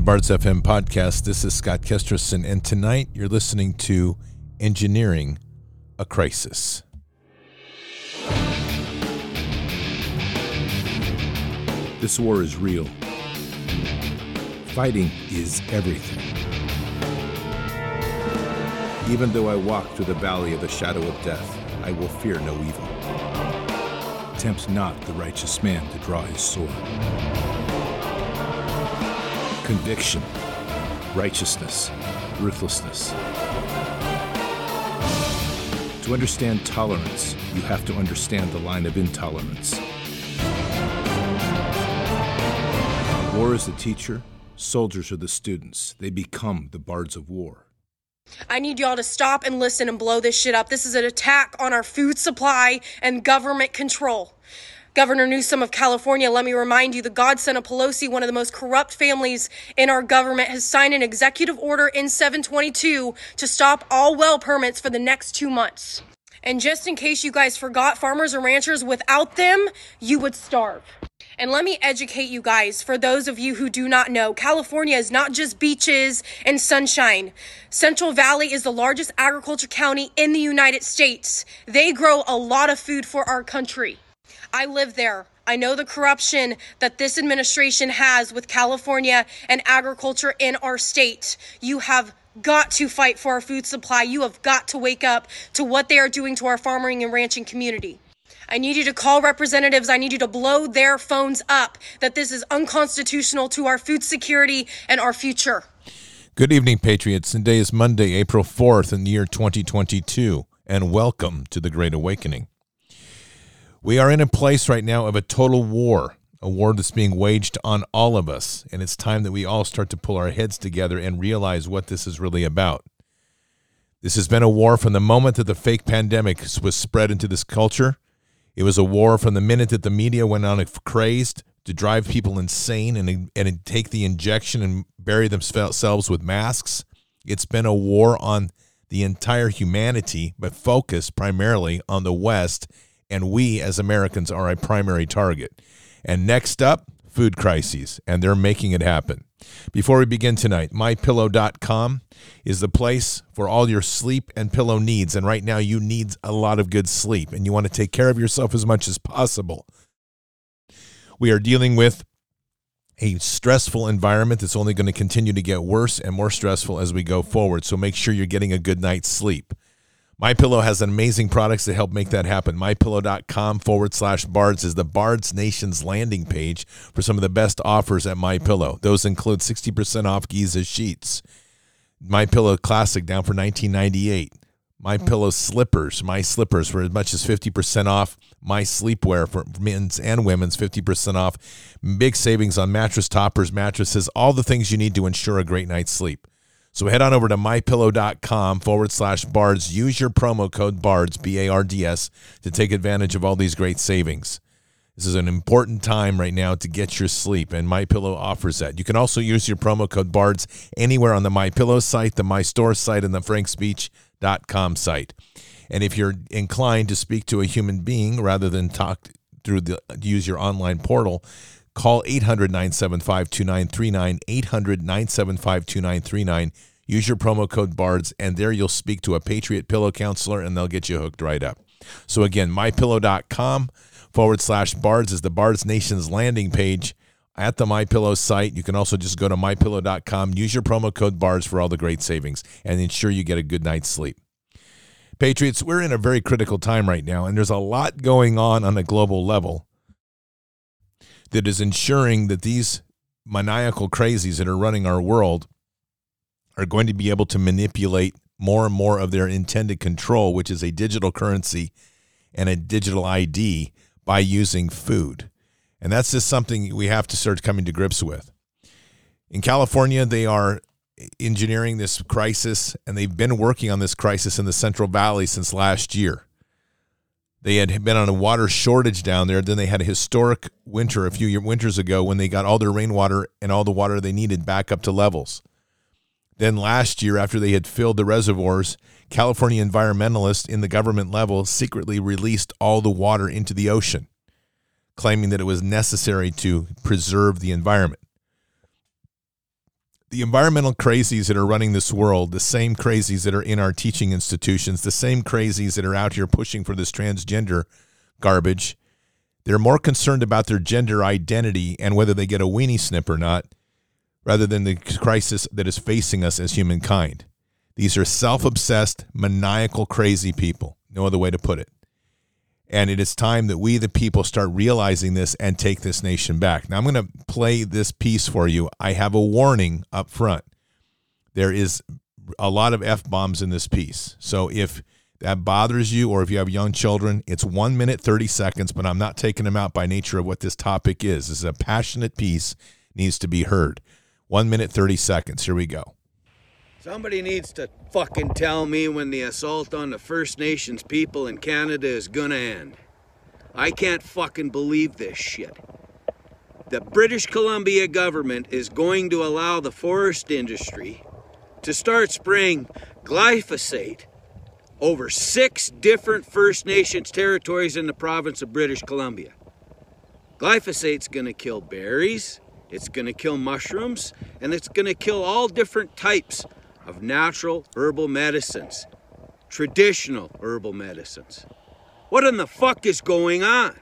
The Bards FM podcast. This is Scott Kesterson, and tonight you're listening to Engineering a Crisis. This war is real. Fighting is everything. Even though I walk through the valley of the shadow of death, I will fear no evil. Tempt not the righteous man to draw his sword. Conviction, righteousness, ruthlessness. To understand tolerance, you have to understand the line of intolerance. War is the teacher, soldiers are the students. They become the bards of war. I need y'all to stop and listen and blow this shit up. This is an attack on our food supply and government control. Governor Newsom of California, let me remind you the godson of Pelosi, one of the most corrupt families in our government, has signed an executive order in 722 to stop all well permits for the next two months. And just in case you guys forgot, farmers and ranchers, without them, you would starve. And let me educate you guys, for those of you who do not know, California is not just beaches and sunshine. Central Valley is the largest agriculture county in the United States. They grow a lot of food for our country. I live there. I know the corruption that this administration has with California and agriculture in our state. You have got to fight for our food supply. You have got to wake up to what they are doing to our farming and ranching community. I need you to call representatives. I need you to blow their phones up that this is unconstitutional to our food security and our future. Good evening, Patriots. Today is Monday, April 4th in the year 2022, and welcome to the Great Awakening. We are in a place right now of a total war, a war that's being waged on all of us, and it's time that we all start to pull our heads together and realize what this is really about. This has been a war from the moment that the fake pandemic was spread into this culture it was a war from the minute that the media went on crazed to drive people insane and, and take the injection and bury themselves with masks. It's been a war on the entire humanity, but focused primarily on the West, and we as Americans are a primary target. And next up, food crises, and they're making it happen. Before we begin tonight, mypillow.com is the place for all your sleep and pillow needs. And right now, you need a lot of good sleep, and you want to take care of yourself as much as possible. We are dealing with a stressful environment that's only going to continue to get worse and more stressful as we go forward. So make sure you're getting a good night's sleep. My Pillow has amazing products to help make that happen. MyPillow.com forward slash Bards is the Bards Nation's landing page for some of the best offers at My Pillow. Those include 60% off Giza sheets, My Pillow Classic down for 1998, My Pillow slippers, My slippers for as much as 50% off, My sleepwear for men's and women's 50% off, big savings on mattress toppers, mattresses, all the things you need to ensure a great night's sleep. So head on over to mypillow.com forward slash bards. Use your promo code BARDS, B A R D S, to take advantage of all these great savings. This is an important time right now to get your sleep, and MyPillow offers that. You can also use your promo code BARDS anywhere on the MyPillow site, the MyStore site, and the frankspeech.com site. And if you're inclined to speak to a human being rather than talk through the use your online portal, Call 800 975 2939. 800 975 2939. Use your promo code BARDS, and there you'll speak to a Patriot Pillow counselor, and they'll get you hooked right up. So, again, mypillow.com forward slash BARDS is the Bards Nation's landing page at the MyPillow site. You can also just go to mypillow.com, use your promo code BARDS for all the great savings, and ensure you get a good night's sleep. Patriots, we're in a very critical time right now, and there's a lot going on on a global level that is ensuring that these maniacal crazies that are running our world are going to be able to manipulate more and more of their intended control, which is a digital currency and a digital ID by using food. And that's just something we have to start coming to grips with. In California, they are engineering this crisis, and they've been working on this crisis in the Central Valley since last year. They had been on a water shortage down there. Then they had a historic winter a few year, winters ago when they got all their rainwater and all the water they needed back up to levels. Then last year, after they had filled the reservoirs, California environmentalists in the government level secretly released all the water into the ocean, claiming that it was necessary to preserve the environment. The environmental crazies that are running this world, the same crazies that are in our teaching institutions, the same crazies that are out here pushing for this transgender garbage, they're more concerned about their gender identity and whether they get a weenie snip or not, rather than the crisis that is facing us as humankind. These are self obsessed, maniacal, crazy people. No other way to put it. And it is time that we, the people, start realizing this and take this nation back. Now, I'm going to play this piece for you. I have a warning up front. There is a lot of F bombs in this piece. So if that bothers you or if you have young children, it's one minute, 30 seconds, but I'm not taking them out by nature of what this topic is. This is a passionate piece, needs to be heard. One minute, 30 seconds. Here we go. Somebody needs to fucking tell me when the assault on the First Nations people in Canada is gonna end. I can't fucking believe this shit. The British Columbia government is going to allow the forest industry to start spraying glyphosate over six different First Nations territories in the province of British Columbia. Glyphosate's gonna kill berries, it's gonna kill mushrooms, and it's gonna kill all different types of natural herbal medicines, traditional herbal medicines. What in the fuck is going on?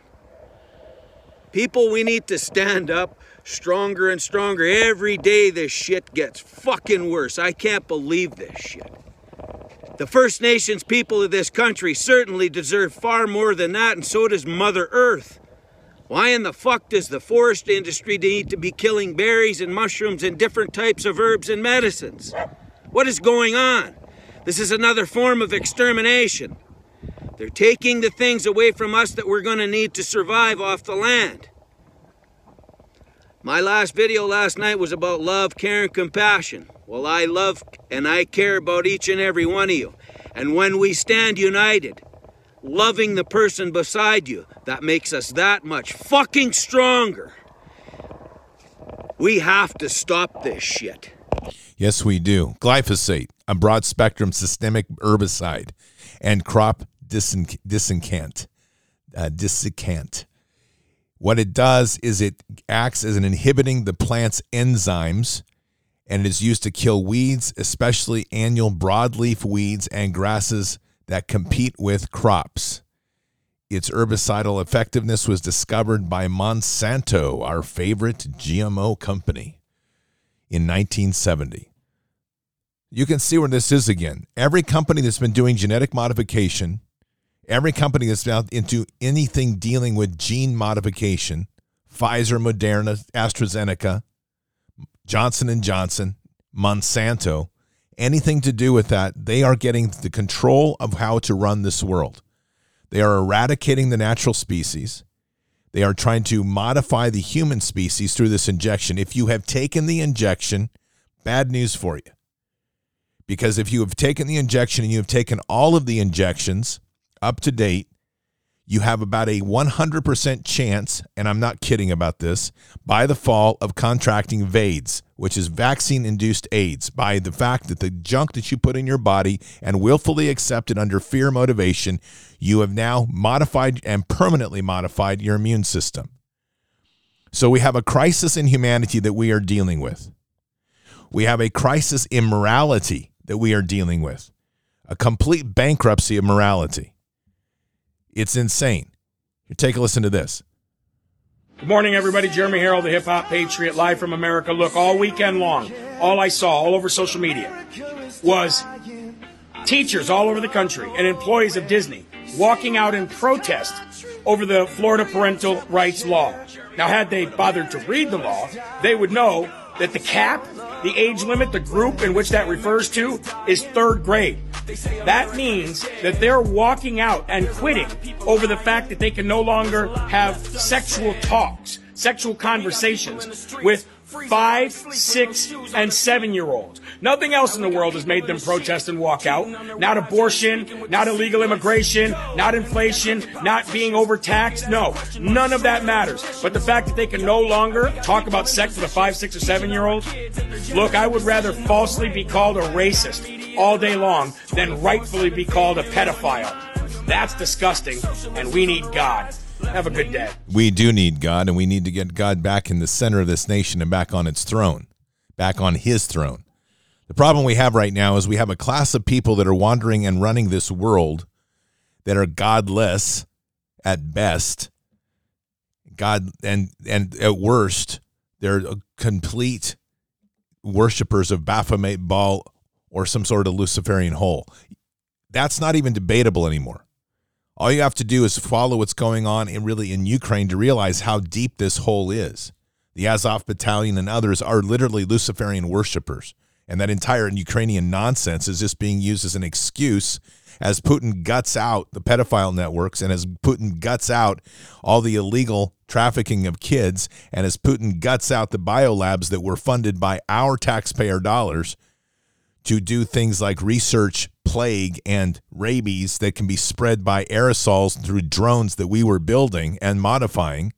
People, we need to stand up stronger and stronger. Every day this shit gets fucking worse. I can't believe this shit. The First Nations people of this country certainly deserve far more than that, and so does Mother Earth. Why in the fuck does the forest industry need to be killing berries and mushrooms and different types of herbs and medicines? What is going on? This is another form of extermination. They're taking the things away from us that we're going to need to survive off the land. My last video last night was about love, care, and compassion. Well, I love and I care about each and every one of you. And when we stand united, loving the person beside you, that makes us that much fucking stronger. We have to stop this shit. Yes, we do. Glyphosate, a broad spectrum systemic herbicide, and crop desiccant. Uh, desiccant. What it does is it acts as an inhibiting the plant's enzymes and it is used to kill weeds, especially annual broadleaf weeds and grasses that compete with crops. Its herbicidal effectiveness was discovered by Monsanto, our favorite GMO company, in 1970. You can see where this is again. Every company that's been doing genetic modification, every company that's now into anything dealing with gene modification, Pfizer, Moderna, AstraZeneca, Johnson and Johnson, Monsanto, anything to do with that, they are getting the control of how to run this world. They are eradicating the natural species. They are trying to modify the human species through this injection. If you have taken the injection, bad news for you. Because if you have taken the injection and you have taken all of the injections up to date, you have about a 100% chance, and I'm not kidding about this, by the fall of contracting VAIDS, which is vaccine induced AIDS, by the fact that the junk that you put in your body and willfully accepted under fear motivation, you have now modified and permanently modified your immune system. So we have a crisis in humanity that we are dealing with. We have a crisis in morality that we are dealing with, a complete bankruptcy of morality. It's insane. Here, take a listen to this. Good morning, everybody. Jeremy Harrell, the hip hop patriot, live from America. Look, all weekend long, all I saw all over social media was teachers all over the country and employees of Disney walking out in protest over the Florida parental rights law. Now, had they bothered to read the law, they would know that the cap, the age limit, the group in which that refers to is third grade. That means that they're walking out and quitting over the fact that they can no longer have sexual talks, sexual conversations with five, six, and seven year olds. Nothing else in the world has made them protest and walk out. Not abortion, not illegal immigration, not inflation, not being overtaxed. No, none of that matters. But the fact that they can no longer talk about sex with a five, six, or seven year old. Look, I would rather falsely be called a racist all day long than rightfully be called a pedophile. That's disgusting, and we need God. Have a good day. We do need God, and we need to get God back in the center of this nation and back on its throne back on his throne. The problem we have right now is we have a class of people that are wandering and running this world that are godless at best. God and and at worst, they're complete worshippers of Baphomet Baal or some sort of Luciferian hole. That's not even debatable anymore. All you have to do is follow what's going on in really in Ukraine to realize how deep this hole is. The Azov battalion and others are literally Luciferian worshippers. And that entire Ukrainian nonsense is just being used as an excuse as Putin guts out the pedophile networks and as Putin guts out all the illegal trafficking of kids and as Putin guts out the biolabs that were funded by our taxpayer dollars to do things like research plague and rabies that can be spread by aerosols through drones that we were building and modifying.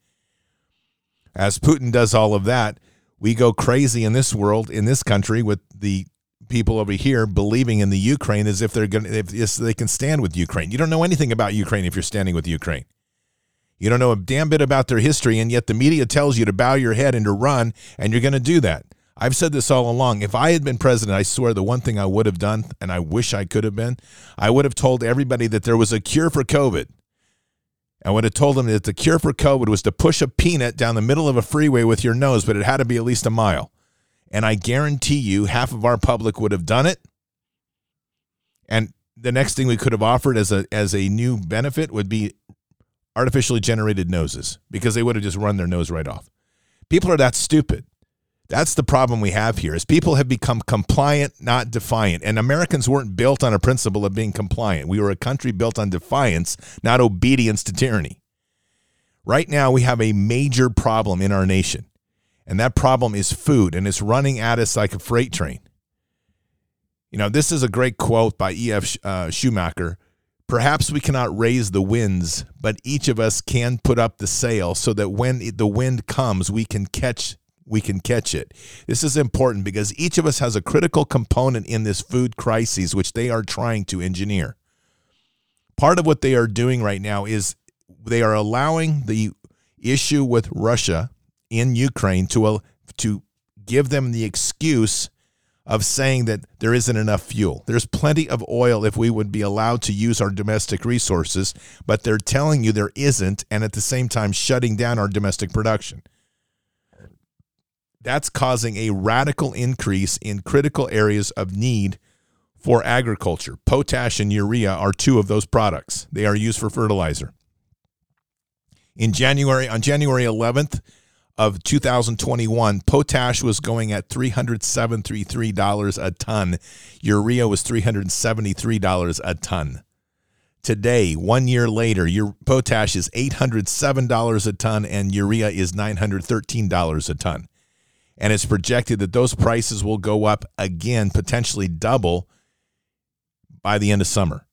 As Putin does all of that, we go crazy in this world, in this country, with the people over here believing in the Ukraine as if they're going if, if they can stand with Ukraine. You don't know anything about Ukraine if you're standing with Ukraine. You don't know a damn bit about their history, and yet the media tells you to bow your head and to run, and you're going to do that. I've said this all along. If I had been president, I swear the one thing I would have done, and I wish I could have been, I would have told everybody that there was a cure for COVID. I would have told them that the cure for COVID was to push a peanut down the middle of a freeway with your nose, but it had to be at least a mile. And I guarantee you, half of our public would have done it. And the next thing we could have offered as a as a new benefit would be artificially generated noses because they would have just run their nose right off. People are that stupid. That's the problem we have here is people have become compliant, not defiant. And Americans weren't built on a principle of being compliant. We were a country built on defiance, not obedience to tyranny. Right now we have a major problem in our nation. And that problem is food, and it's running at us like a freight train. You know, this is a great quote by E.F. Uh, Schumacher. Perhaps we cannot raise the winds, but each of us can put up the sail so that when the wind comes, we can catch we can catch it. This is important because each of us has a critical component in this food crisis which they are trying to engineer. Part of what they are doing right now is they are allowing the issue with Russia in Ukraine to to give them the excuse of saying that there isn't enough fuel. There's plenty of oil if we would be allowed to use our domestic resources, but they're telling you there isn't and at the same time shutting down our domestic production. That's causing a radical increase in critical areas of need for agriculture. Potash and urea are two of those products. They are used for fertilizer. In January on January 11th, of 2021, potash was going at $373 a ton. Urea was $373 a ton. Today, one year later, your potash is $807 a ton and urea is $913 a ton. And it's projected that those prices will go up again, potentially double by the end of summer.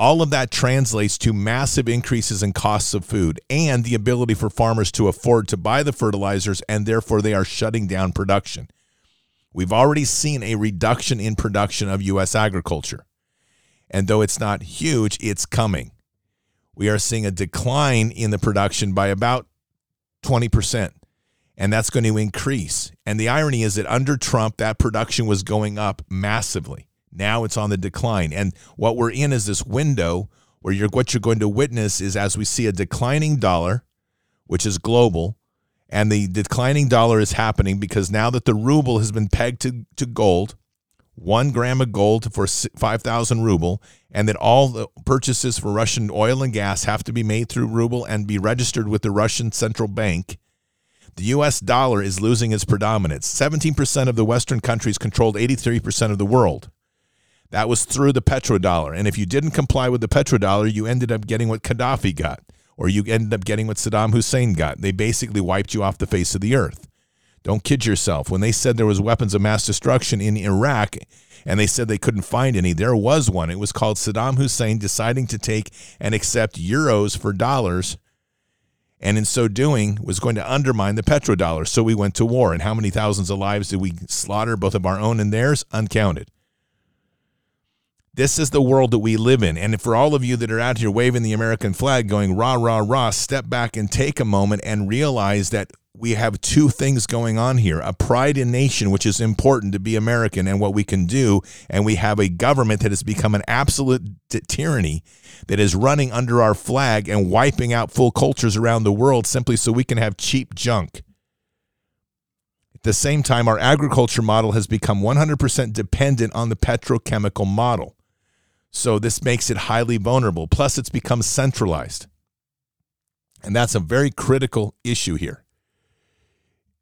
All of that translates to massive increases in costs of food and the ability for farmers to afford to buy the fertilizers, and therefore they are shutting down production. We've already seen a reduction in production of U.S. agriculture. And though it's not huge, it's coming. We are seeing a decline in the production by about 20%, and that's going to increase. And the irony is that under Trump, that production was going up massively. Now it's on the decline. And what we're in is this window where you're what you're going to witness is as we see a declining dollar, which is global, and the declining dollar is happening because now that the ruble has been pegged to, to gold, one gram of gold for 5,000 ruble, and that all the purchases for Russian oil and gas have to be made through ruble and be registered with the Russian central bank. The US dollar is losing its predominance. 17% of the Western countries controlled 83% of the world. That was through the petrodollar. And if you didn't comply with the petrodollar, you ended up getting what Gaddafi got, or you ended up getting what Saddam Hussein got. They basically wiped you off the face of the earth. Don't kid yourself. When they said there was weapons of mass destruction in Iraq and they said they couldn't find any, there was one. It was called Saddam Hussein deciding to take and accept euros for dollars and in so doing was going to undermine the petrodollar. So we went to war. And how many thousands of lives did we slaughter, both of our own and theirs? Uncounted. This is the world that we live in. And for all of you that are out here waving the American flag, going rah, rah, rah, step back and take a moment and realize that we have two things going on here a pride in nation, which is important to be American and what we can do. And we have a government that has become an absolute t- tyranny that is running under our flag and wiping out full cultures around the world simply so we can have cheap junk. At the same time, our agriculture model has become 100% dependent on the petrochemical model. So this makes it highly vulnerable. Plus, it's become centralized. And that's a very critical issue here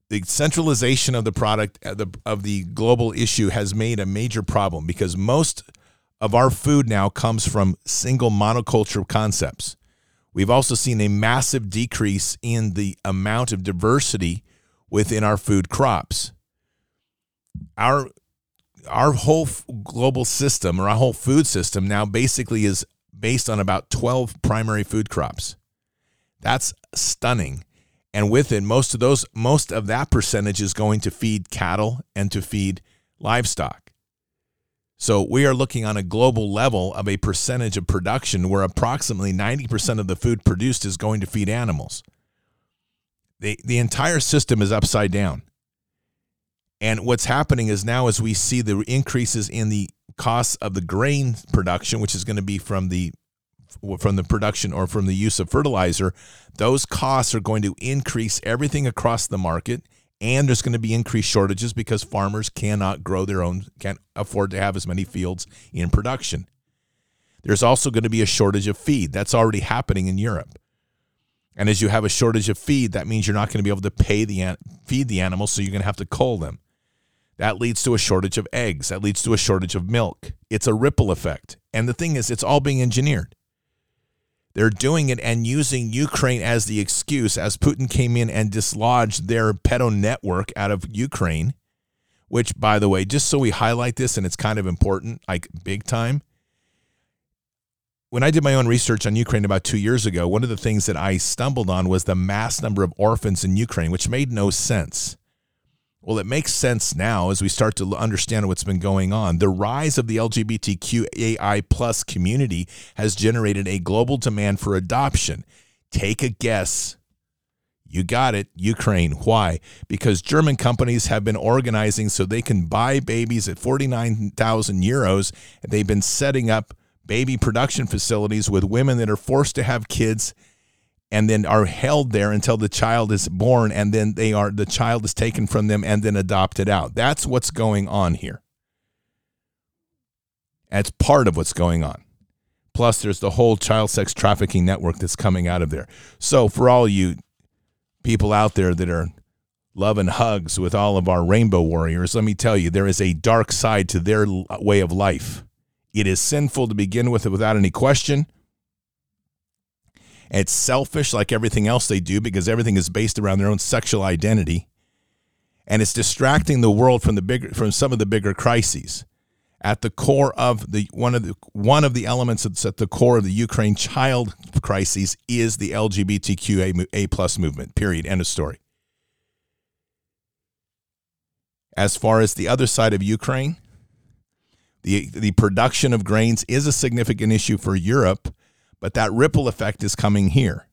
the centralization of the product of uh, of the global issue has made a major problem because most of our food now comes from single monoculture concepts. We've also seen a massive decrease in the amount of diversity within our food crops. Our our whole global system or our whole food system now basically is based on about 12 primary food crops. That's stunning. And with it most of those most of that percentage is going to feed cattle and to feed livestock. So we are looking on a global level of a percentage of production where approximately 90% of the food produced is going to feed animals. The, the entire system is upside down and what's happening is now as we see the increases in the costs of the grain production which is going to be from the from the production or from the use of fertilizer, those costs are going to increase everything across the market. And there's going to be increased shortages because farmers cannot grow their own, can't afford to have as many fields in production. There's also going to be a shortage of feed. That's already happening in Europe. And as you have a shortage of feed, that means you're not going to be able to pay the feed the animals, so you're going to have to cull them. That leads to a shortage of eggs. That leads to a shortage of milk. It's a ripple effect. And the thing is, it's all being engineered. They're doing it and using Ukraine as the excuse as Putin came in and dislodged their pedo network out of Ukraine, which, by the way, just so we highlight this and it's kind of important, like big time. When I did my own research on Ukraine about two years ago, one of the things that I stumbled on was the mass number of orphans in Ukraine, which made no sense. Well, it makes sense now as we start to understand what's been going on. The rise of the LGBTQAI plus community has generated a global demand for adoption. Take a guess. You got it, Ukraine. Why? Because German companies have been organizing so they can buy babies at 49,000 euros. They've been setting up baby production facilities with women that are forced to have kids and then are held there until the child is born and then they are the child is taken from them and then adopted out. That's what's going on here. That's part of what's going on. Plus there's the whole child sex trafficking network that's coming out of there. So for all you people out there that are loving hugs with all of our rainbow warriors let me tell you there is a dark side to their way of life. It is sinful to begin with without any question it's selfish like everything else they do because everything is based around their own sexual identity. And it's distracting the world from the bigger from some of the bigger crises. At the core of the one of the one of the elements that's at the core of the Ukraine child crisis is the LGBTQA A plus movement. Period. End of story. As far as the other side of Ukraine, the the production of grains is a significant issue for Europe but that ripple effect is coming here.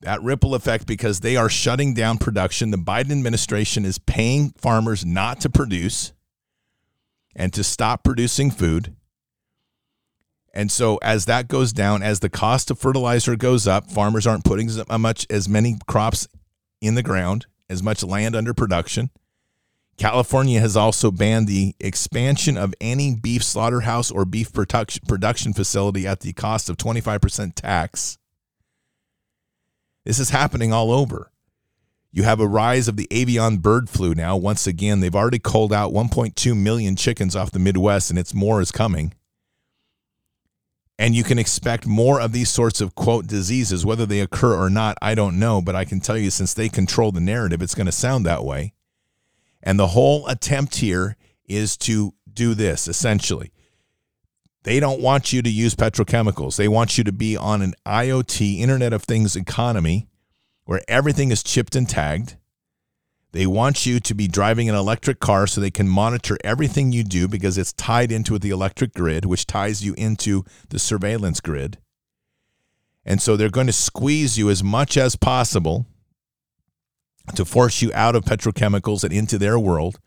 That ripple effect because they are shutting down production. The Biden administration is paying farmers not to produce and to stop producing food. And so as that goes down, as the cost of fertilizer goes up, farmers aren't putting as much as many crops in the ground, as much land under production. California has also banned the expansion of any beef slaughterhouse or beef production facility at the cost of 25% tax. This is happening all over. You have a rise of the avian bird flu now. Once again, they've already culled out 1.2 million chickens off the Midwest, and it's more is coming. And you can expect more of these sorts of quote diseases, whether they occur or not, I don't know. But I can tell you, since they control the narrative, it's going to sound that way. And the whole attempt here is to do this essentially. They don't want you to use petrochemicals. They want you to be on an IoT, Internet of Things economy where everything is chipped and tagged. They want you to be driving an electric car so they can monitor everything you do because it's tied into the electric grid, which ties you into the surveillance grid. And so they're going to squeeze you as much as possible to force you out of petrochemicals and into their world.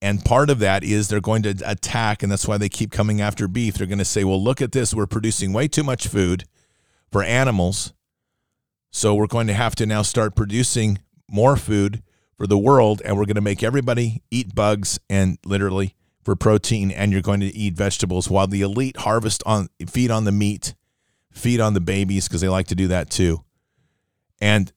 And part of that is they're going to attack, and that's why they keep coming after beef. They're going to say, well, look at this. We're producing way too much food for animals. So we're going to have to now start producing more food for the world, and we're going to make everybody eat bugs and literally for protein, and you're going to eat vegetables while the elite harvest on feed on the meat, feed on the babies because they like to do that too, and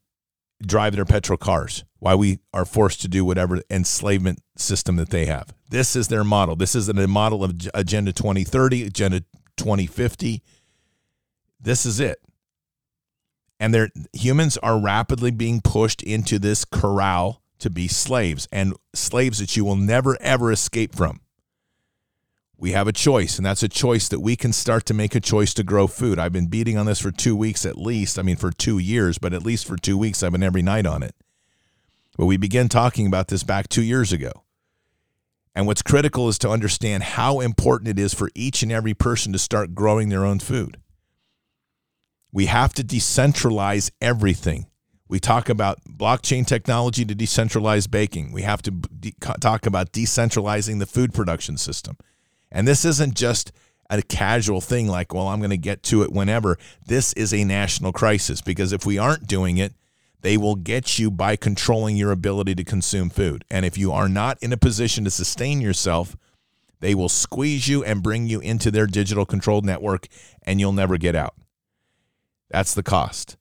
drive their petrol cars why we are forced to do whatever enslavement system that they have. This is their model. This is a model of Agenda 2030, Agenda 2050. This is it. And they humans are rapidly being pushed into this corral to be slaves and slaves that you will never ever escape from. We have a choice, and that's a choice that we can start to make a choice to grow food. I've been beating on this for two weeks at least. I mean, for two years, but at least for two weeks, I've been every night on it. But we began talking about this back two years ago. And what's critical is to understand how important it is for each and every person to start growing their own food. We have to decentralize everything. We talk about blockchain technology to decentralize baking. We have to de- talk about decentralizing the food production system. And this isn't just a casual thing like, well, I'm going to get to it whenever. This is a national crisis because if we aren't doing it, they will get you by controlling your ability to consume food. And if you are not in a position to sustain yourself, they will squeeze you and bring you into their digital controlled network and you'll never get out. That's the cost.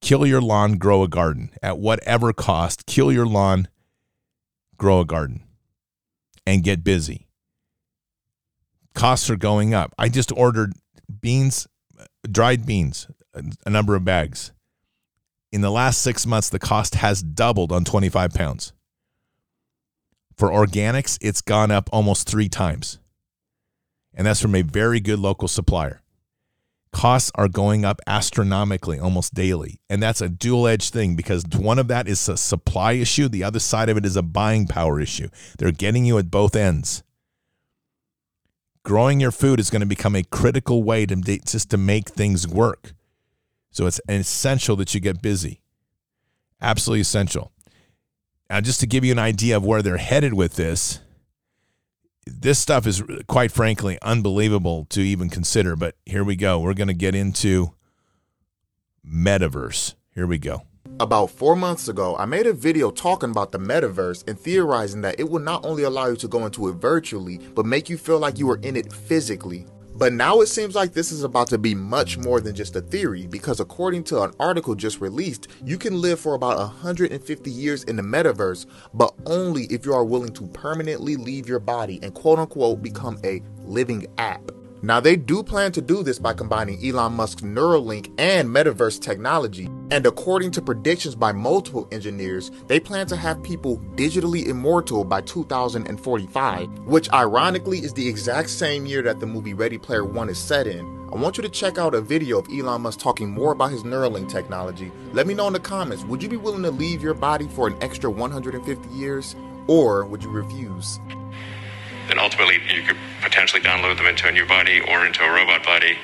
Kill your lawn, grow a garden. At whatever cost, kill your lawn, grow a garden, and get busy. Costs are going up. I just ordered beans, dried beans, a number of bags. In the last six months, the cost has doubled on 25 pounds. For organics, it's gone up almost three times. And that's from a very good local supplier costs are going up astronomically almost daily. And that's a dual edged thing because one of that is a supply issue, the other side of it is a buying power issue. They're getting you at both ends. Growing your food is going to become a critical way to just to make things work. So it's essential that you get busy. Absolutely essential. Now, just to give you an idea of where they're headed with this, this stuff is quite frankly unbelievable to even consider. But here we go. We're going to get into metaverse. Here we go. About four months ago, I made a video talking about the metaverse and theorizing that it will not only allow you to go into it virtually, but make you feel like you were in it physically. But now it seems like this is about to be much more than just a theory because according to an article just released, you can live for about 150 years in the metaverse, but only if you are willing to permanently leave your body and quote unquote become a living app. Now, they do plan to do this by combining Elon Musk's Neuralink and metaverse technology. And according to predictions by multiple engineers, they plan to have people digitally immortal by 2045, which ironically is the exact same year that the movie Ready Player One is set in. I want you to check out a video of Elon Musk talking more about his Neuralink technology. Let me know in the comments would you be willing to leave your body for an extra 150 years? Or would you refuse? Then ultimately you could potentially download them into a new body or into a robot body.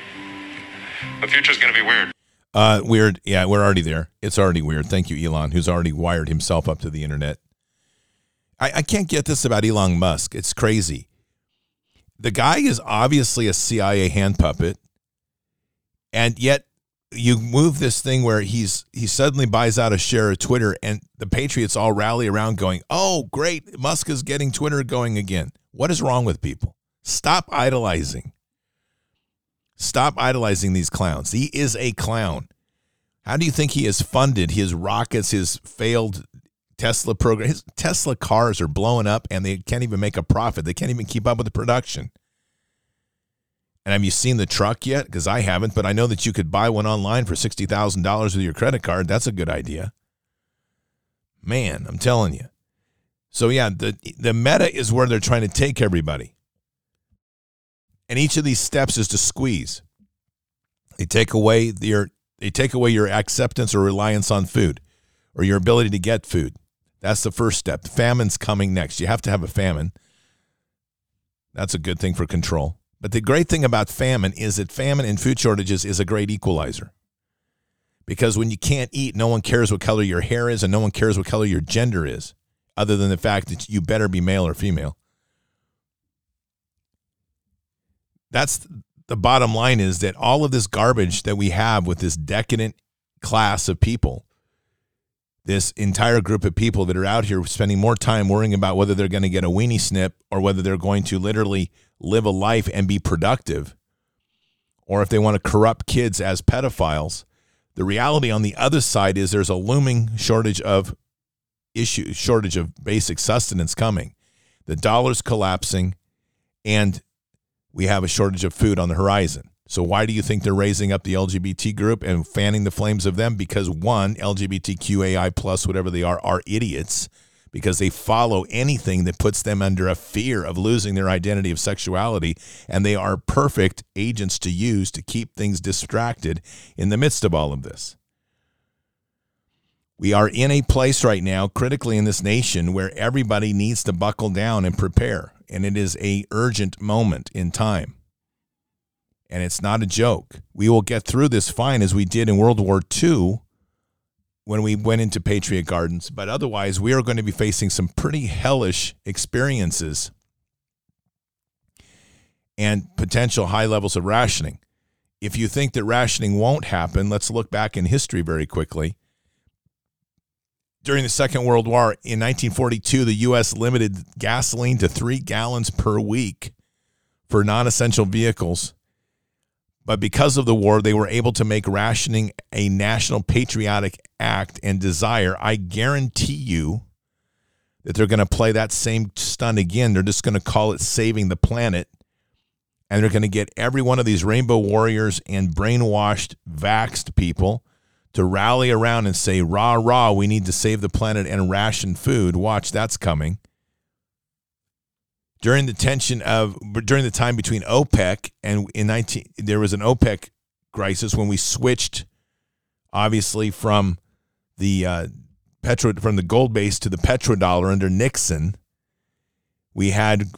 The future is going to be weird. Uh, weird. Yeah, we're already there. It's already weird. Thank you, Elon, who's already wired himself up to the internet. I, I can't get this about Elon Musk. It's crazy. The guy is obviously a CIA hand puppet, and yet you move this thing where he's he suddenly buys out a share of Twitter, and the Patriots all rally around, going, "Oh, great! Musk is getting Twitter going again." What is wrong with people? Stop idolizing. Stop idolizing these clowns. He is a clown. How do you think he has funded his rockets, his failed Tesla program? His Tesla cars are blowing up and they can't even make a profit. They can't even keep up with the production. And have you seen the truck yet? Because I haven't, but I know that you could buy one online for $60,000 with your credit card. That's a good idea. Man, I'm telling you. So yeah, the the meta is where they're trying to take everybody. And each of these steps is to squeeze. They take away your they take away your acceptance or reliance on food or your ability to get food. That's the first step. Famine's coming next. You have to have a famine. That's a good thing for control. But the great thing about famine is that famine and food shortages is a great equalizer. Because when you can't eat, no one cares what color your hair is and no one cares what color your gender is, other than the fact that you better be male or female. That's the bottom line is that all of this garbage that we have with this decadent class of people, this entire group of people that are out here spending more time worrying about whether they're going to get a weenie snip or whether they're going to literally live a life and be productive, or if they want to corrupt kids as pedophiles. The reality on the other side is there's a looming shortage of issue, shortage of basic sustenance coming. The dollar's collapsing, and we have a shortage of food on the horizon. So why do you think they're raising up the LGBT group and fanning the flames of them? Because one, LGBTQAI plus whatever they are are idiots because they follow anything that puts them under a fear of losing their identity of sexuality and they are perfect agents to use to keep things distracted in the midst of all of this. We are in a place right now critically in this nation where everybody needs to buckle down and prepare and it is a urgent moment in time. And it's not a joke. We will get through this fine as we did in World War II when we went into Patriot Gardens, but otherwise we are going to be facing some pretty hellish experiences and potential high levels of rationing. If you think that rationing won't happen, let's look back in history very quickly during the Second World War in 1942, the U.S. limited gasoline to three gallons per week for non essential vehicles. But because of the war, they were able to make rationing a national patriotic act and desire. I guarantee you that they're going to play that same stunt again. They're just going to call it saving the planet. And they're going to get every one of these rainbow warriors and brainwashed, vaxed people to rally around and say, rah, rah, we need to save the planet and ration food. Watch, that's coming. During the tension of, during the time between OPEC and in 19, there was an OPEC crisis when we switched, obviously, from the uh, petro, from the gold base to the petrodollar under Nixon. We had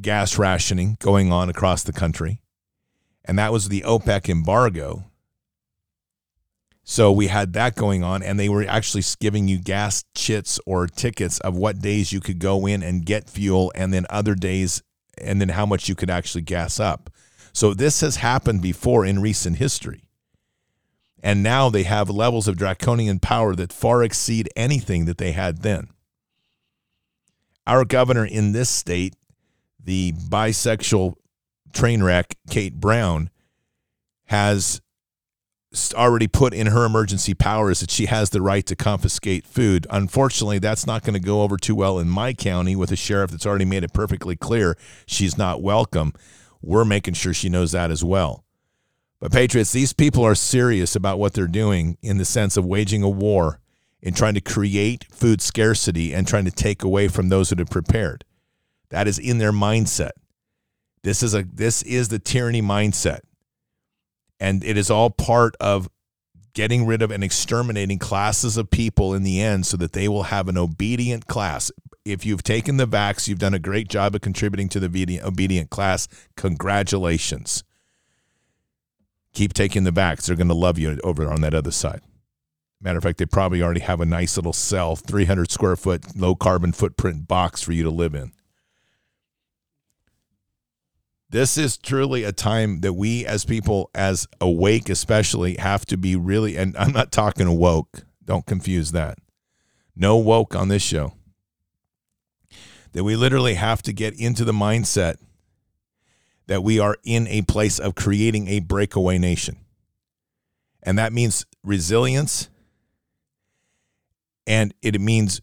gas rationing going on across the country. And that was the OPEC embargo so we had that going on, and they were actually giving you gas chits or tickets of what days you could go in and get fuel, and then other days, and then how much you could actually gas up. So this has happened before in recent history. And now they have levels of draconian power that far exceed anything that they had then. Our governor in this state, the bisexual train wreck, Kate Brown, has already put in her emergency powers that she has the right to confiscate food. Unfortunately, that's not going to go over too well in my county with a sheriff that's already made it perfectly clear she's not welcome. We're making sure she knows that as well. But, Patriots, these people are serious about what they're doing in the sense of waging a war and trying to create food scarcity and trying to take away from those that have prepared. That is in their mindset. This is a this is the tyranny mindset and it is all part of getting rid of and exterminating classes of people in the end so that they will have an obedient class. If you've taken the vax, you've done a great job of contributing to the obedient class. Congratulations. Keep taking the vax. They're going to love you over on that other side. Matter of fact, they probably already have a nice little cell, 300 square foot, low carbon footprint box for you to live in. This is truly a time that we, as people, as awake especially, have to be really, and I'm not talking woke, don't confuse that. No woke on this show. That we literally have to get into the mindset that we are in a place of creating a breakaway nation. And that means resilience and it means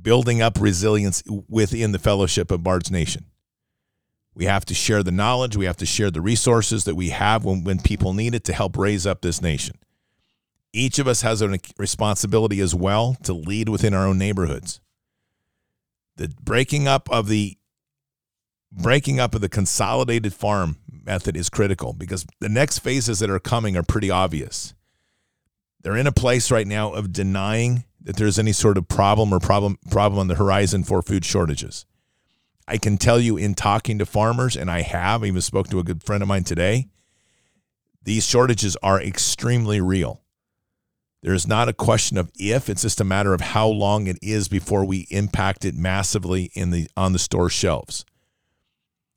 building up resilience within the fellowship of Bard's Nation. We have to share the knowledge. We have to share the resources that we have when, when people need it to help raise up this nation. Each of us has a responsibility as well to lead within our own neighborhoods. The breaking up of the breaking up of the consolidated farm method is critical because the next phases that are coming are pretty obvious. They're in a place right now of denying that there's any sort of problem or problem problem on the horizon for food shortages. I can tell you in talking to farmers, and I have even spoke to a good friend of mine today, these shortages are extremely real. There's not a question of if, it's just a matter of how long it is before we impact it massively in the on the store shelves.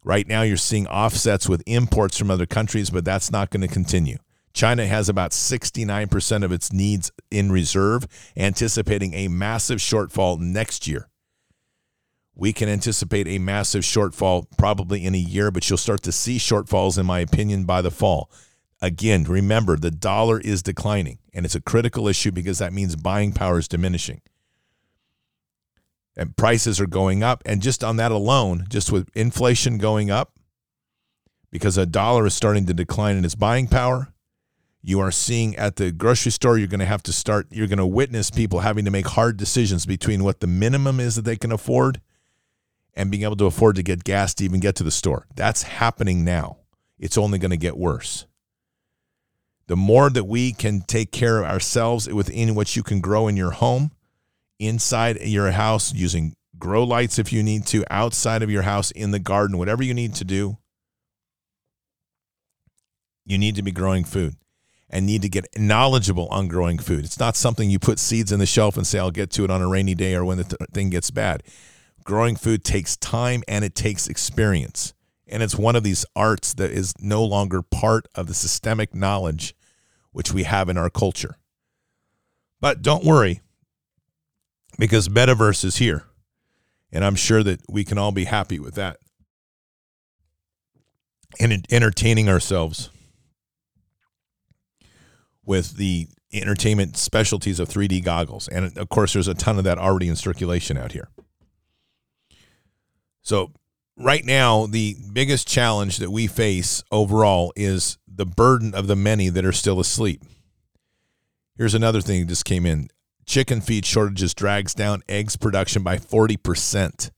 Right now you're seeing offsets with imports from other countries, but that's not going to continue. China has about 69% of its needs in reserve, anticipating a massive shortfall next year. We can anticipate a massive shortfall probably in a year, but you'll start to see shortfalls, in my opinion, by the fall. Again, remember the dollar is declining, and it's a critical issue because that means buying power is diminishing. And prices are going up. And just on that alone, just with inflation going up, because a dollar is starting to decline in its buying power, you are seeing at the grocery store, you're going to have to start, you're going to witness people having to make hard decisions between what the minimum is that they can afford and being able to afford to get gas to even get to the store. That's happening now. It's only going to get worse the more that we can take care of ourselves within what you can grow in your home, inside your house, using grow lights if you need to, outside of your house, in the garden, whatever you need to do, you need to be growing food and need to get knowledgeable on growing food. It's not something you put seeds in the shelf and say, I'll get to it on a rainy day or when the th- thing gets bad. Growing food takes time and it takes experience. And it's one of these arts that is no longer part of the systemic knowledge which we have in our culture. But don't worry, because metaverse is here. And I'm sure that we can all be happy with that. And entertaining ourselves with the entertainment specialties of 3D goggles. And of course, there's a ton of that already in circulation out here. So, right now, the biggest challenge that we face overall is the burden of the many that are still asleep. Here's another thing that just came in. Chicken feed shortages drags down eggs production by 40%.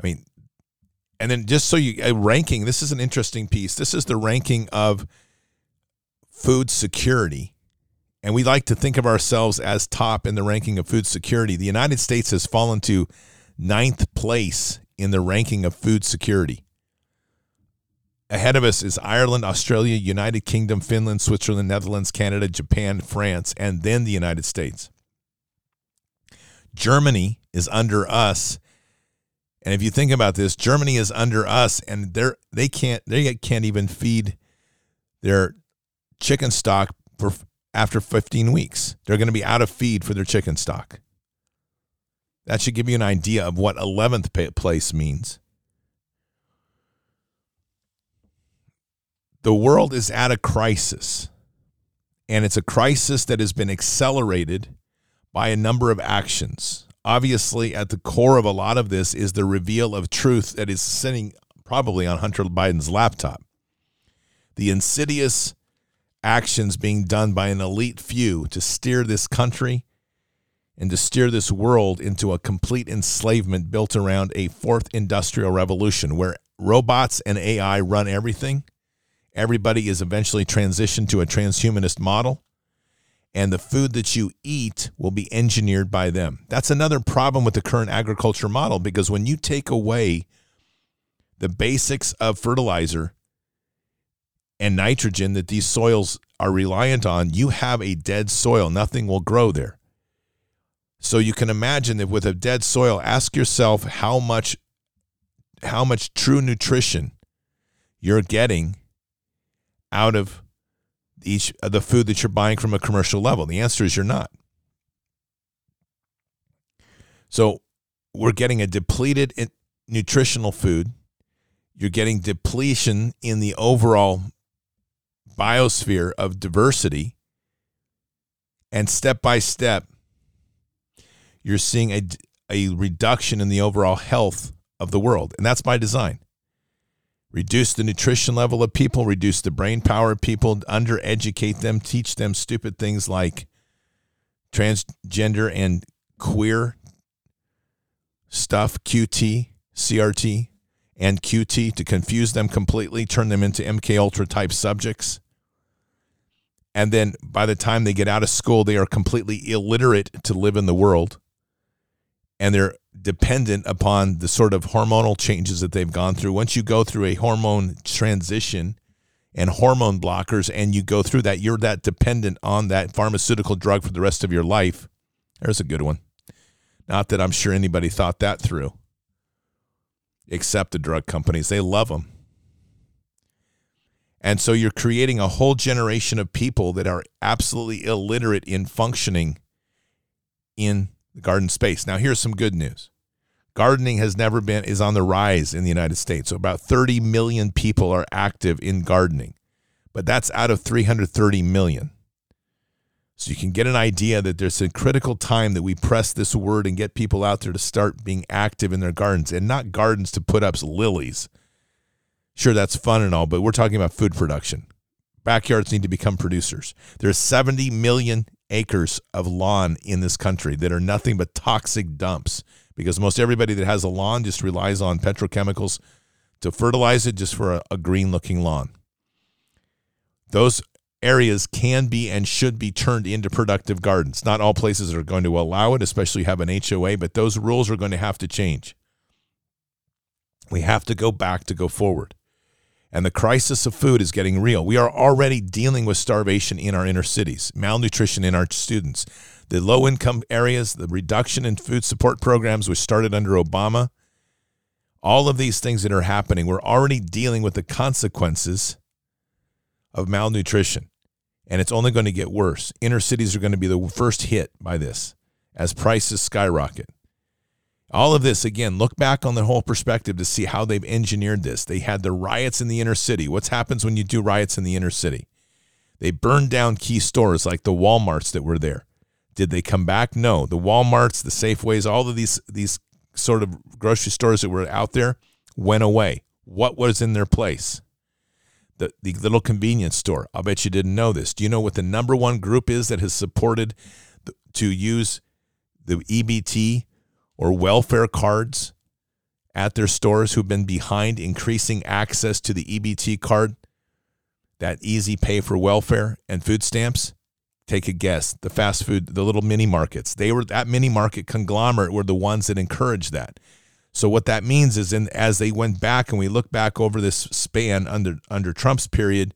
I mean, and then just so you a ranking, this is an interesting piece. This is the ranking of food security. And we like to think of ourselves as top in the ranking of food security. The United States has fallen to ninth place in the ranking of food security. Ahead of us is Ireland, Australia, United Kingdom, Finland, Switzerland, Netherlands, Canada, Japan, France, and then the United States. Germany is under us. And if you think about this, Germany is under us and they're they can't they can't even feed their chicken stock for after 15 weeks. They're going to be out of feed for their chicken stock. That should give you an idea of what 11th place means. the world is at a crisis, and it's a crisis that has been accelerated by a number of actions. Obviously, at the core of a lot of this is the reveal of truth that is sitting probably on Hunter Biden's laptop. The insidious actions being done by an elite few to steer this country and to steer this world into a complete enslavement built around a fourth industrial revolution where robots and AI run everything Everybody is eventually transitioned to a transhumanist model, and the food that you eat will be engineered by them. That's another problem with the current agriculture model because when you take away the basics of fertilizer and nitrogen that these soils are reliant on, you have a dead soil. Nothing will grow there. So you can imagine that with a dead soil, ask yourself how much how much true nutrition you're getting out of each of the food that you're buying from a commercial level? The answer is you're not. So we're getting a depleted nutritional food. You're getting depletion in the overall biosphere of diversity. And step by step, you're seeing a, a reduction in the overall health of the world. And that's by design reduce the nutrition level of people, reduce the brain power of people, undereducate them, teach them stupid things like transgender and queer stuff, QT, CRT, and QT to confuse them completely, turn them into MK Ultra type subjects. And then by the time they get out of school, they are completely illiterate to live in the world. And they're dependent upon the sort of hormonal changes that they've gone through. Once you go through a hormone transition and hormone blockers and you go through that, you're that dependent on that pharmaceutical drug for the rest of your life. There's a good one. Not that I'm sure anybody thought that through, except the drug companies. They love them. And so you're creating a whole generation of people that are absolutely illiterate in functioning in the garden space. Now, here's some good news. Gardening has never been is on the rise in the United States. So about 30 million people are active in gardening. But that's out of 330 million. So you can get an idea that there's a critical time that we press this word and get people out there to start being active in their gardens and not gardens to put up lilies. Sure, that's fun and all, but we're talking about food production. Backyards need to become producers. There's 70 million acres of lawn in this country that are nothing but toxic dumps because most everybody that has a lawn just relies on petrochemicals to fertilize it just for a, a green looking lawn. Those areas can be and should be turned into productive gardens. Not all places are going to allow it, especially have an HOA, but those rules are going to have to change. We have to go back to go forward. And the crisis of food is getting real. We are already dealing with starvation in our inner cities, malnutrition in our students, the low income areas, the reduction in food support programs, which started under Obama. All of these things that are happening, we're already dealing with the consequences of malnutrition. And it's only going to get worse. Inner cities are going to be the first hit by this as prices skyrocket. All of this, again, look back on the whole perspective to see how they've engineered this. They had the riots in the inner city. What happens when you do riots in the inner city? They burned down key stores like the Walmarts that were there. Did they come back? No. The Walmarts, the Safeways, all of these these sort of grocery stores that were out there went away. What was in their place? the, the little convenience store. I'll bet you didn't know this. Do you know what the number one group is that has supported the, to use the EBT or welfare cards at their stores who've been behind increasing access to the EBT card, that easy pay for welfare and food stamps? Take a guess. The fast food, the little mini markets. They were that mini market conglomerate were the ones that encouraged that. So what that means is, in as they went back and we look back over this span under under Trump's period,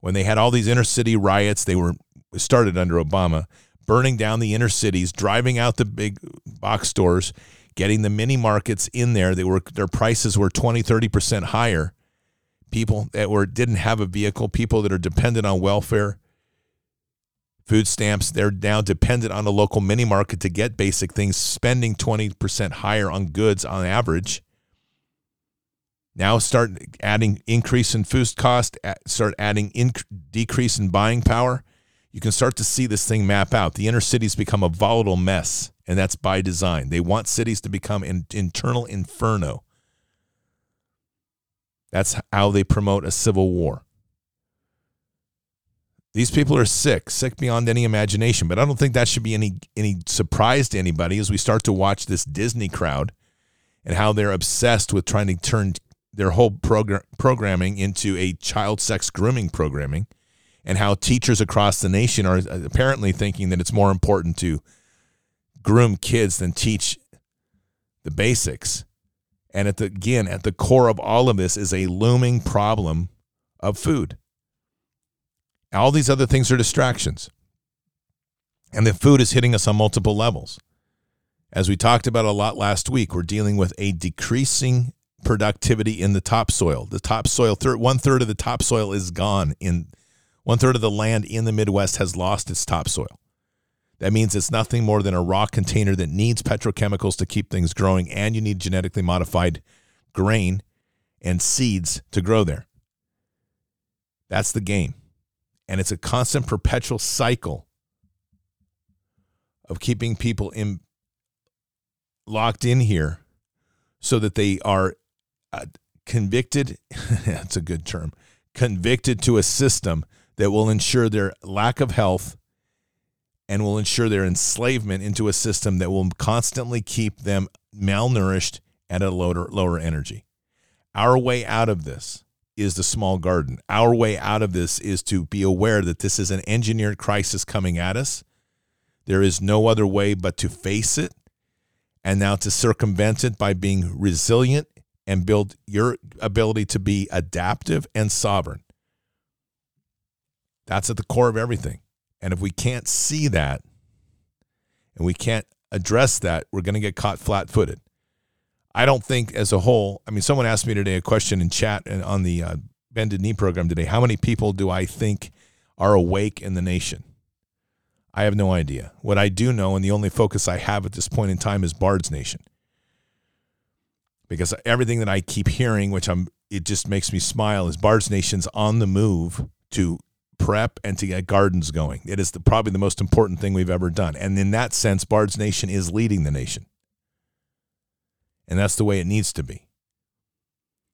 when they had all these inner city riots, they were started under Obama, burning down the inner cities, driving out the big box stores, getting the mini markets in there. They were their prices were 20, 30% higher. People that were didn't have a vehicle, people that are dependent on welfare, food stamps. They're now dependent on a local mini market to get basic things, spending 20% higher on goods on average. Now start adding increase in food cost, start adding in, decrease in buying power. You can start to see this thing map out. The inner cities become a volatile mess, and that's by design. They want cities to become an internal inferno. That's how they promote a civil war. These people are sick, sick beyond any imagination. But I don't think that should be any any surprise to anybody as we start to watch this Disney crowd and how they're obsessed with trying to turn their whole program, programming into a child sex grooming programming and how teachers across the nation are uh, apparently thinking that it's more important to groom kids than teach the basics. And at the again, at the core of all of this is a looming problem of food. All these other things are distractions. And the food is hitting us on multiple levels. As we talked about a lot last week, we're dealing with a decreasing productivity in the topsoil. The topsoil, one third of the topsoil is gone. In one third of the land in the Midwest has lost its topsoil. That means it's nothing more than a rock container that needs petrochemicals to keep things growing, and you need genetically modified grain and seeds to grow there. That's the game. And it's a constant perpetual cycle of keeping people in locked in here so that they are uh, convicted that's a good term convicted to a system that will ensure their lack of health and will ensure their enslavement into a system that will constantly keep them malnourished and at a lower, lower energy. Our way out of this is the small garden. Our way out of this is to be aware that this is an engineered crisis coming at us. There is no other way but to face it and now to circumvent it by being resilient and build your ability to be adaptive and sovereign. That's at the core of everything. And if we can't see that and we can't address that, we're going to get caught flat footed. I don't think, as a whole, I mean, someone asked me today a question in chat and on the uh, Bended Knee program today. How many people do I think are awake in the nation? I have no idea. What I do know, and the only focus I have at this point in time, is Bard's Nation. Because everything that I keep hearing, which I'm, it just makes me smile, is Bard's Nation's on the move to prep and to get gardens going. It is the, probably the most important thing we've ever done. And in that sense, Bard's Nation is leading the nation. And that's the way it needs to be.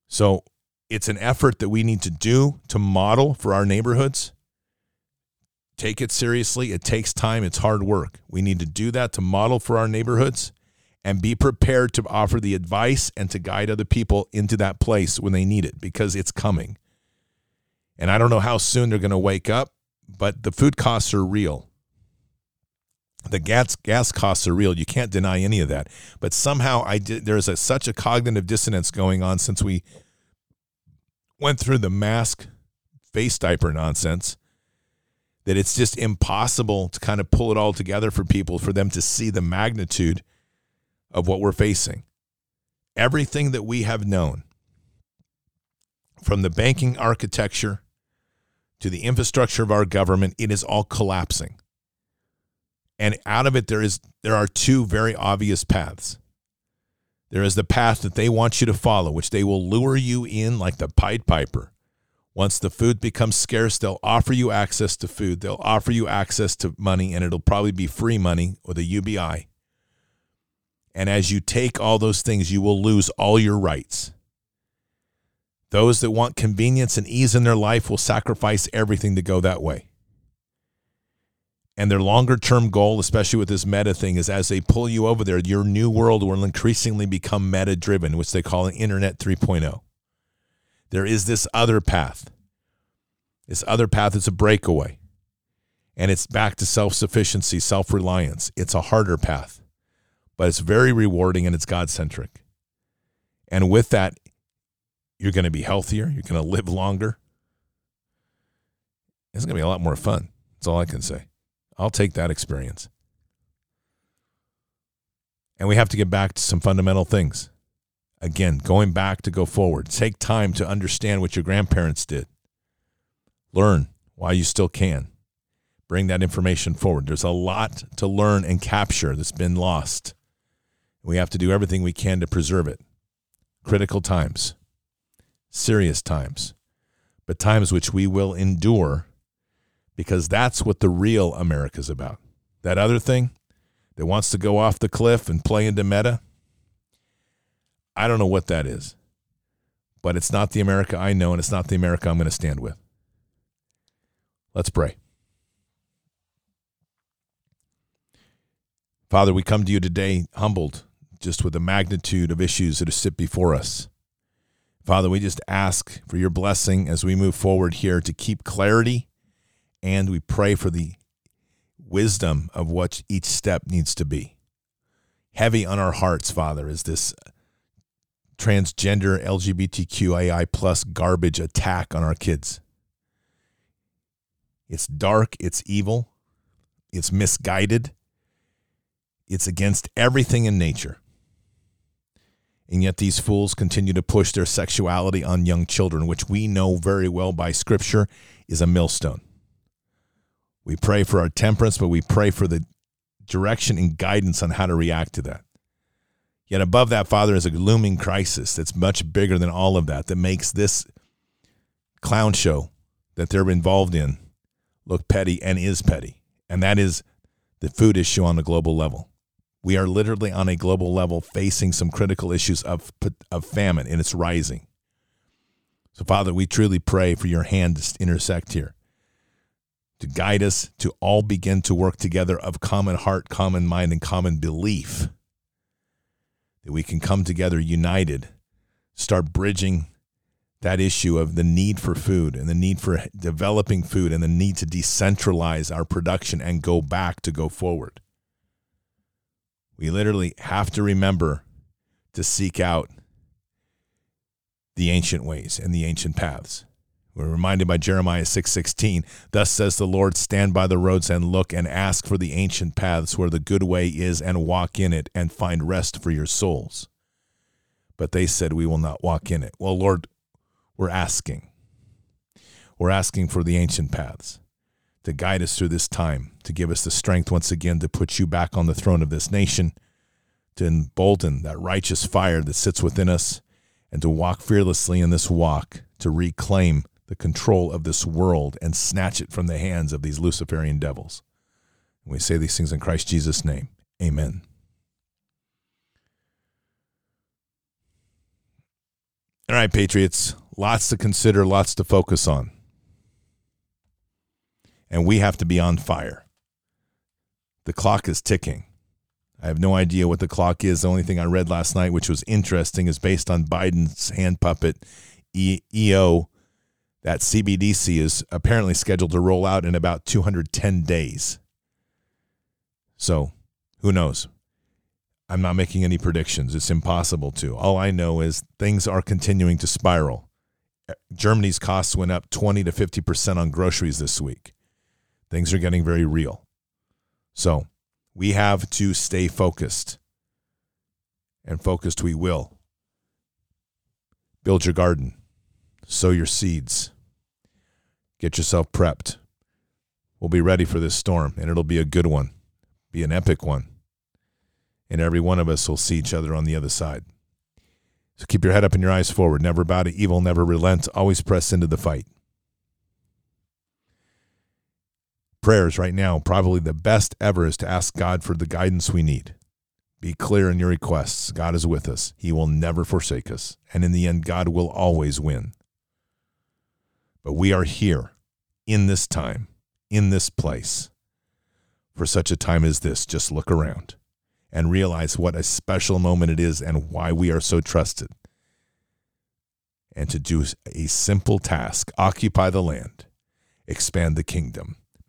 So it's an effort that we need to do to model for our neighborhoods. Take it seriously. It takes time, it's hard work. We need to do that to model for our neighborhoods and be prepared to offer the advice and to guide other people into that place when they need it because it's coming. And I don't know how soon they're going to wake up, but the food costs are real. The gas gas costs are real. You can't deny any of that. But somehow I did, there's a, such a cognitive dissonance going on since we went through the mask face diaper nonsense that it's just impossible to kind of pull it all together for people for them to see the magnitude of what we're facing. Everything that we have known from the banking architecture to the infrastructure of our government, it is all collapsing. And out of it there is there are two very obvious paths. There is the path that they want you to follow, which they will lure you in like the Pied Piper. Once the food becomes scarce, they'll offer you access to food. They'll offer you access to money, and it'll probably be free money or the UBI. And as you take all those things, you will lose all your rights. Those that want convenience and ease in their life will sacrifice everything to go that way. And their longer term goal, especially with this meta thing, is as they pull you over there, your new world will increasingly become meta driven, which they call an Internet 3.0. There is this other path. This other path is a breakaway. And it's back to self sufficiency, self reliance. It's a harder path, but it's very rewarding and it's God centric. And with that, you're going to be healthier. You're going to live longer. It's going to be a lot more fun. That's all I can say. I'll take that experience. And we have to get back to some fundamental things. Again, going back to go forward. Take time to understand what your grandparents did. Learn why you still can. Bring that information forward. There's a lot to learn and capture that's been lost. We have to do everything we can to preserve it. Critical times, serious times, but times which we will endure because that's what the real America's about. That other thing that wants to go off the cliff and play into meta, I don't know what that is. But it's not the America I know, and it's not the America I'm going to stand with. Let's pray. Father, we come to you today humbled just with the magnitude of issues that sit before us. Father, we just ask for your blessing as we move forward here to keep clarity and we pray for the wisdom of what each step needs to be. Heavy on our hearts, Father, is this transgender LGBTQII plus garbage attack on our kids. It's dark, it's evil, it's misguided, it's against everything in nature. And yet these fools continue to push their sexuality on young children, which we know very well by scripture is a millstone. We pray for our temperance, but we pray for the direction and guidance on how to react to that. Yet above that, Father, is a looming crisis that's much bigger than all of that, that makes this clown show that they're involved in look petty and is petty. And that is the food issue on a global level. We are literally on a global level facing some critical issues of, of famine, and it's rising. So, Father, we truly pray for your hand to intersect here to guide us to all begin to work together of common heart, common mind, and common belief. That we can come together united, start bridging that issue of the need for food and the need for developing food and the need to decentralize our production and go back to go forward. We literally have to remember to seek out the ancient ways and the ancient paths. We're reminded by Jeremiah 6:16, "Thus says the Lord, stand by the roads and look and ask for the ancient paths where the good way is and walk in it and find rest for your souls." But they said, "We will not walk in it." Well, Lord, we're asking. We're asking for the ancient paths to guide us through this time, to give us the strength once again to put you back on the throne of this nation, to embolden that righteous fire that sits within us, and to walk fearlessly in this walk, to reclaim the control of this world and snatch it from the hands of these Luciferian devils. And we say these things in Christ Jesus' name. Amen. All right, Patriots, lots to consider, lots to focus on. And we have to be on fire. The clock is ticking. I have no idea what the clock is. The only thing I read last night, which was interesting, is based on Biden's hand puppet EO. That CBDC is apparently scheduled to roll out in about 210 days. So, who knows? I'm not making any predictions. It's impossible to. All I know is things are continuing to spiral. Germany's costs went up 20 to 50% on groceries this week. Things are getting very real. So, we have to stay focused. And focused we will. Build your garden, sow your seeds, get yourself prepped. We'll be ready for this storm, and it'll be a good one, be an epic one. And every one of us will see each other on the other side. So keep your head up and your eyes forward. Never bow to evil, never relent. Always press into the fight. Prayers right now, probably the best ever is to ask God for the guidance we need. Be clear in your requests. God is with us. He will never forsake us. And in the end, God will always win. But we are here in this time, in this place, for such a time as this. Just look around and realize what a special moment it is and why we are so trusted. And to do a simple task occupy the land, expand the kingdom